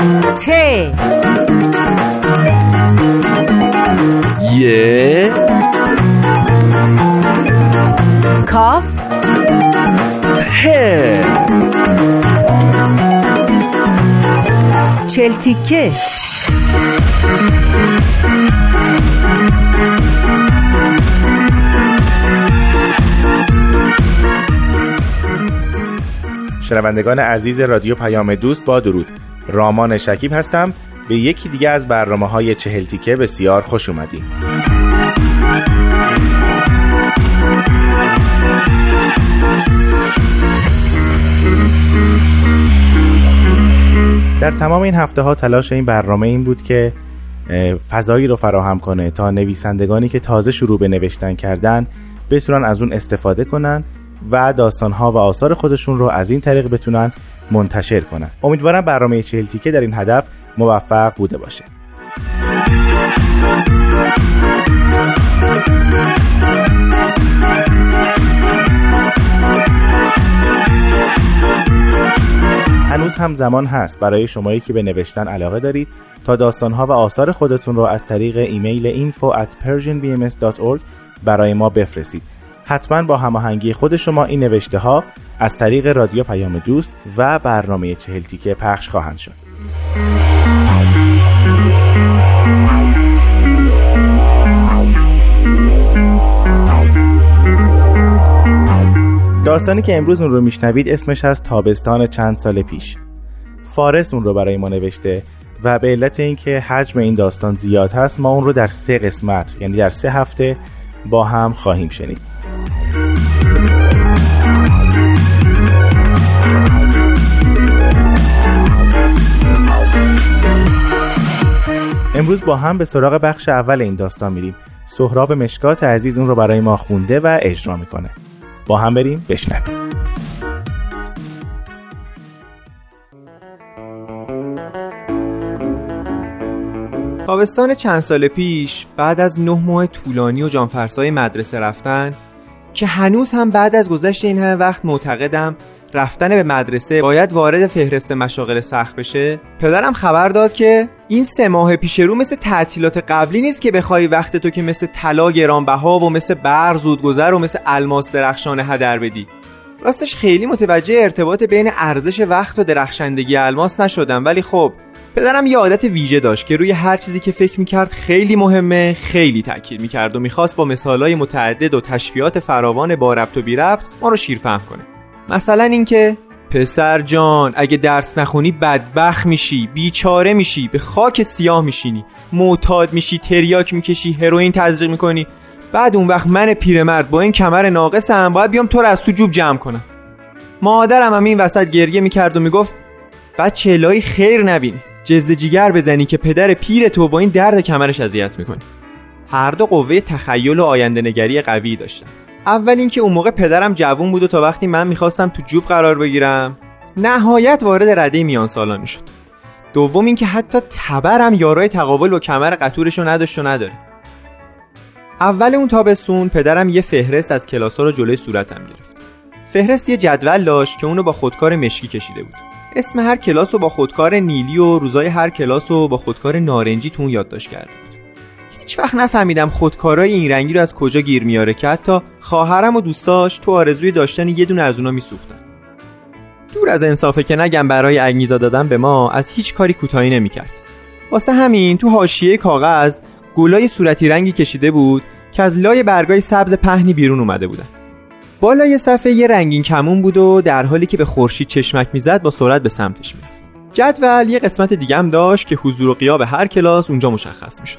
ت یه کاف ه چلتیکه شنوندگان عزیز رادیو پیام دوست با درود. رامان شکیب هستم. به یکی دیگه از برنامه های چهل تیکه بسیار خوش اومدیم در تمام این هفته ها تلاش این برنامه این بود که فضایی رو فراهم کنه تا نویسندگانی که تازه شروع به نوشتن کردن بتونن از اون استفاده کنن و داستانها و آثار خودشون رو از این طریق بتونن منتشر کنن. امیدوارم برنامه چهل تیکه در این هدف موفق بوده باشه. هنوز هم زمان هست برای شمایی که به نوشتن علاقه دارید تا داستانها و آثار خودتون رو از طریق ایمیل info at persianbms.org برای ما بفرستید. حتما با هماهنگی خود شما این نوشته ها از طریق رادیو پیام دوست و برنامه چهل تیکه پخش خواهند شد. داستانی که امروز اون رو میشنوید اسمش هست تابستان چند سال پیش. فارس اون رو برای ما نوشته و به علت اینکه حجم این داستان زیاد هست ما اون رو در سه قسمت یعنی در سه هفته با هم خواهیم شنید. امروز با هم به سراغ بخش اول این داستان میریم. سهراب مشکات عزیز اون رو برای ما خونده و اجرا می‌کنه. با هم بریم بشنویم. تابستان چند سال پیش بعد از نه ماه طولانی و جانفرسای مدرسه رفتن که هنوز هم بعد از گذشت این همه وقت معتقدم رفتن به مدرسه باید وارد فهرست مشاغل سخت بشه. پدرم خبر داد که این سه ماه پیش رو مثل تعطیلات قبلی نیست که بخوای وقت تو که مثل طلا گرانبها و مثل برق زودگذر و مثل الماس درخشان هدر بدی. راستش خیلی متوجه ارتباط بین ارزش وقت و درخشندگی الماس نشدم ولی خب پدرم یه عادت ویژه داشت که روی هر چیزی که فکر می‌کرد خیلی مهمه خیلی تاکید می‌کرد و می‌خواست با مثالهای متعدد و تشبیهات فراوان با ربط و بی ربط ما رو شیرفهم کنه. مثلا اینکه پسر جان اگه درس نخونی بدبخت میشی بیچاره میشی به خاک سیاه میشینی معتاد میشی تریاک می‌کشی هروئین تزریق می‌کنی. بعد اون وقت من پیرمرد با این کمر ناقصم باید بیام تو رو از تو جوب جمع کنم. مادرم هم این وسط گریه می‌کرد و می‌گفت بچه خیر نبینی. جز جیگر بزنی که پدر پیر تو با این درد کمرش اذیت می‌کنی. هر دو قوه تخیل و آینده نگری قوی داشتن. اول اینکه اون موقع پدرم جوون بود و تا وقتی من می‌خواستم تو جوب قرار بگیرم نهایت وارد رده میان سالان می‌شد. دوم اینکه حتی تبرم یارای تقابل و کمر قطورشو نداشت و نداره. اول اون تابستون پدرم یه فهرست از کلاسا رو جلوی صورتم گرفت. فهرست یه جدول داشت که اونو با خودکار مشکی کشیده بود. اسم هر کلاس رو با خودکار نیلی و روزای هر کلاس رو با خودکار نارنجی تو اون یادداشت کرده بود. هیچ وقت نفهمیدم خودکارای این رنگی رو از کجا گیر میاره که حتی خواهرم و دوستاش تو آرزوی داشتن یه دونه از اونا میسوختن. دور از انصافه که نگم برای انگیزا دادن به ما از هیچ کاری کوتاهی نمی‌کرد. واسه همین تو حاشیه کاغذ گلای صورتی رنگی کشیده بود که از لای برگای سبز پهنی بیرون اومده بودن. بالای صفحه یه رنگین کمون بود و در حالی که به خورشید چشمک می‌زد با سرعت به سمتش می‌رفت. جدول یه قسمت دیگه هم داشت که حضور و غیاب هر کلاس اونجا مشخص می‌شد.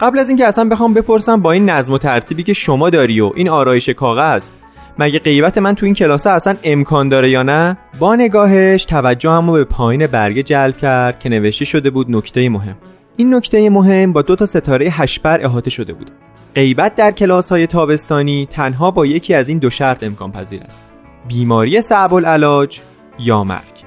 قبل از اینکه اصلا بخوام بپرسم با این نظم و ترتیبی که شما داری و این آرایش کاغذ مگه غیبت من تو این کلاس اصلا امکان داره یا نه؟ با نگاهش توجهمو به پایین برگه جلب کرد که نوشته شده بود نکته مهم. این نکته مهم با دو تا ستاره هشبر احاطه شده بود. غیبت در کلاس های تابستانی تنها با یکی از این دو شرط امکان پذیر است. بیماری صعب العلاج یا مرگ.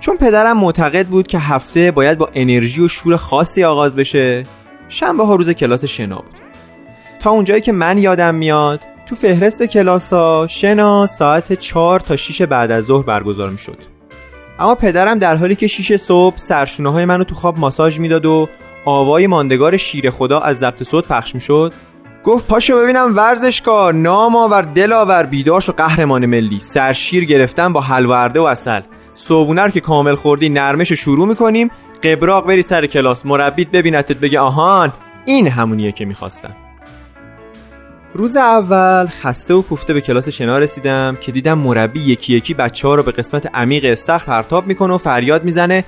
چون پدرم معتقد بود که هفته باید با انرژی و شور خاصی آغاز بشه شنبه ها روز کلاس شنا بود. تا اونجایی که من یادم میاد تو فهرست کلاسا شنا ساعت 4 تا 6 بعد از ظهر برگزار می شد اما پدرم در حالی که 6 صبح سرشونه های منو تو خواب ماساژ می‌داد و آوای ماندگار شیر خدا از ضبط صوت پخش می شد گفت پاشو ببینم ورزشکار نام آور دل آور بیداش و قهرمان ملی. سرشیر گرفتن با حلوارده و اصل صبونه رو که کامل خوردی نرمش شروع می‌کنیم. قبراق بری سر کلاس. مربیت ببینتت بگه آهان این همونیه که می‌خواستم. روز اول خسته و کوفته به کلاس شنا رسیدم که دیدم مربی یکی یکی بچه ها رو به قسمت عمیق استخر پرتاب می‌کنه و فریاد می‌زنه.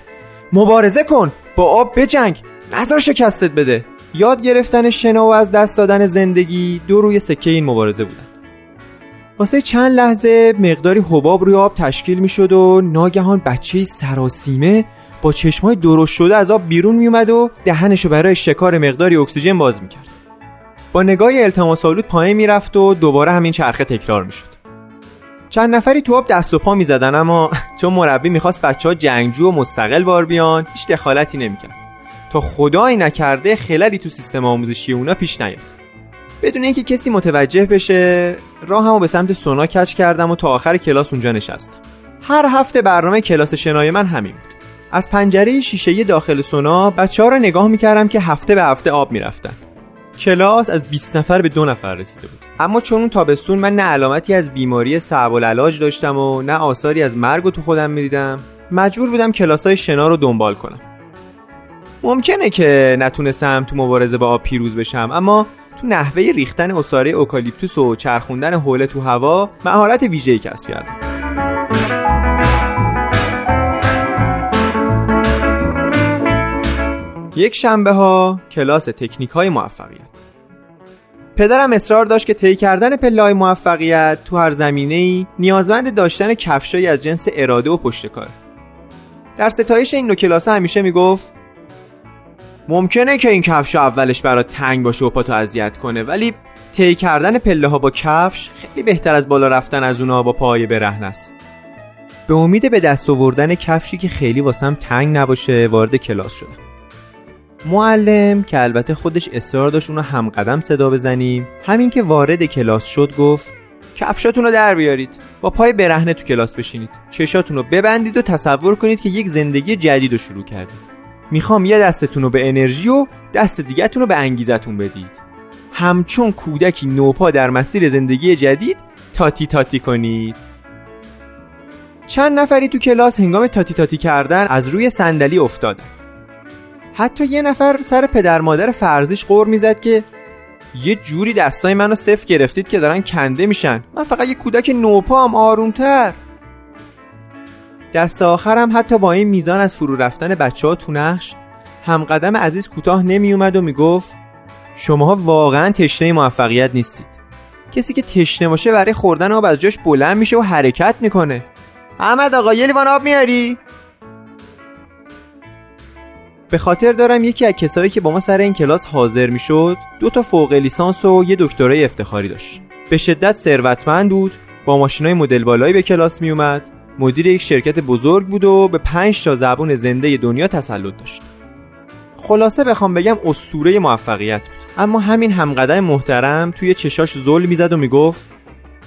مبارزه کن با آب بجنگ. نظر شکستت بده. یاد گرفتن شنا و از دست دادن زندگی دو روی سکه این مبارزه بودن. واسه چند لحظه مقداری حباب روی آب تشکیل می‌شد و ناگهان بچه سراسیمه با چشمای درشت شده از آب بیرون میومد و دهنشو برای شکار مقداری اکسیژن باز می‌کرد. با نگاه التماس آلود پایین می‌رفت و دوباره همین چرخه تکرار می‌شد. چند نفری تو آب دست و پا می‌زدن اما چون مربی می‌خواست بچه ها جنگجو و مستقل بار بیان هیچ دخالتی نمی‌کرد. تا خدایی نکرده خللی تو سیستم آموزشی اونا پیش نیاد. بدون اینکه کسی متوجه بشه راهمو به سمت سونا کچ کردم و تا آخر کلاس اونجا نشستم. هر هفته برنامه کلاس شنای من همین بود. از پنجره شیشه داخل سونا بچه ها رو نگاه می‌کردم که هفته به هفته آب می‌رفتن. کلاس از 20 نفر به دو نفر رسیده بود. اما چون اون تابستون من نه علامتی از بیماری صعب العلاج داشتم و نه آثاری از مرگ تو خودم می‌دیدم مجبور بودم کلاسای شنا رو دنبال کنم. ممکنه که نتونستم تو مبارزه با آب پیروز بشم اما تو نحوه ریختن اصاره اوکالیپتوس و چرخوندن حوله تو هوا مهارت ویژه‌ای کسب کردم. یک شنبه ها کلاس تکنیک های موفقیت. پدرم اصرار داشت که طی کردن پله موفقیت تو هر زمینه ای نیازمند داشتن کفشایی از جنس اراده و پشتکار در ستایش این نو کلاس همیشه می‌گفت ممکنه که این کفش اولش برات تنگ باشه و پاتو اذیت کنه ولی طی کردن پله ها با کفش خیلی بهتر از بالا رفتن از اونها با پای برهن است. به امید به دست آوردن کفشی که خیلی واسم تنگ نباشه وارد کلاس شدم. معلم که البته خودش اصرار داشت اونو همقدم صدا بزنیم همین که وارد کلاس شد گفت کفشاتون رو در بیارید با پای برهنه تو کلاس بشینید. چشاتون رو ببندید و تصور کنید که یک زندگی جدید رو شروع کردید. می‌خوام یه دستتون رو به انرژی و دست دیگهتون رو به انگیزتون بدید. همچون کودکی نوپا در مسیر زندگی جدید تاتی تاتی کنید. چند نفری تو کلاس هنگام تاتی تاتی کردن از روی صندلی افتادن. حتی یه نفر سر پدر مادر فرزیش قور می‌زد که یه جوری دستای منو صفر گرفتید که دارن کنده میشن. من فقط یه کودک نوپام آرومتر. دست آخرم حتی با این میزان از فرو رفتن بچه ها تو نقش همقدم عزیز کوتاه نمی اومد و می‌گفت شماها واقعا تشنه موفقیت نیستید. کسی که تشنه باشه برای خوردن آب از جاش بلند میشه و حرکت می‌کنه. احمد آقا یه لیوان آب میاری؟ به خاطر دارم یکی از کسایی که با ما سر این کلاس حاضر می‌شد دو تا فوق لیسانس و یه دکترای افتخاری داشت. به شدت ثروتمند بود با ماشینای مدل بالایی به کلاس میومد مدیر یک شرکت بزرگ بود و به 5 تا زبون زنده دنیا تسلط داشت. خلاصه بخوام بگم استوره موفقیت بود. اما همین همقدر محترم توی چشاش زل می‌زد و می‌گفت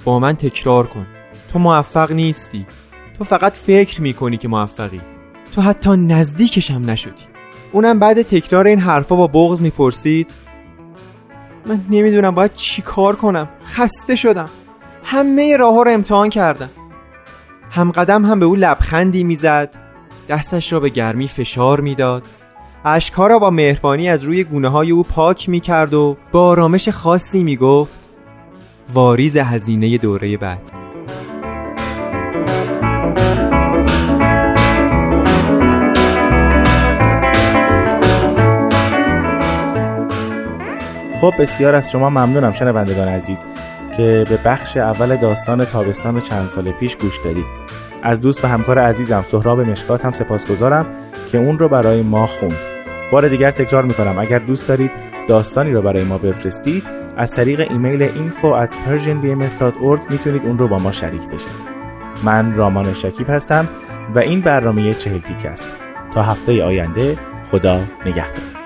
با من تکرار کن. تو موفق نیستی. تو فقط فکر می‌کنی که موفقی. تو حتی نزدیکشم نشدی. اونم بعد تکرار این حرفا با بغض می‌پرسید من نمی‌دونم باید چی کار کنم. خسته شدم. همه راه ها رو امتحان کردم. همقدم هم به او لبخندی می‌زد. دستش را به گرمی فشار می‌داد. اشکها را با مهربانی از روی گونه های او پاک می کرد و با آرامش خاصی می گفت واریز هزینه دوره بعد. خب بسیار از شما ممنونم شنوندگان عزیز. که به بخش اول داستان تابستان چند سال پیش گوش دادید. از دوست و همکار عزیزم سهراب مشکات هم سپاسگزارم که اون رو برای ما خوند. بار دیگر تکرار می‌کنم. اگر دوست دارید داستانی رو برای ما بفرستید از طریق ایمیل info at persianbms.org می‌تونید اون رو با ما شریک بشید. من رامان شکیب هستم و این برنامه چهل تیک است. تا هفته آینده خدا نگهدار.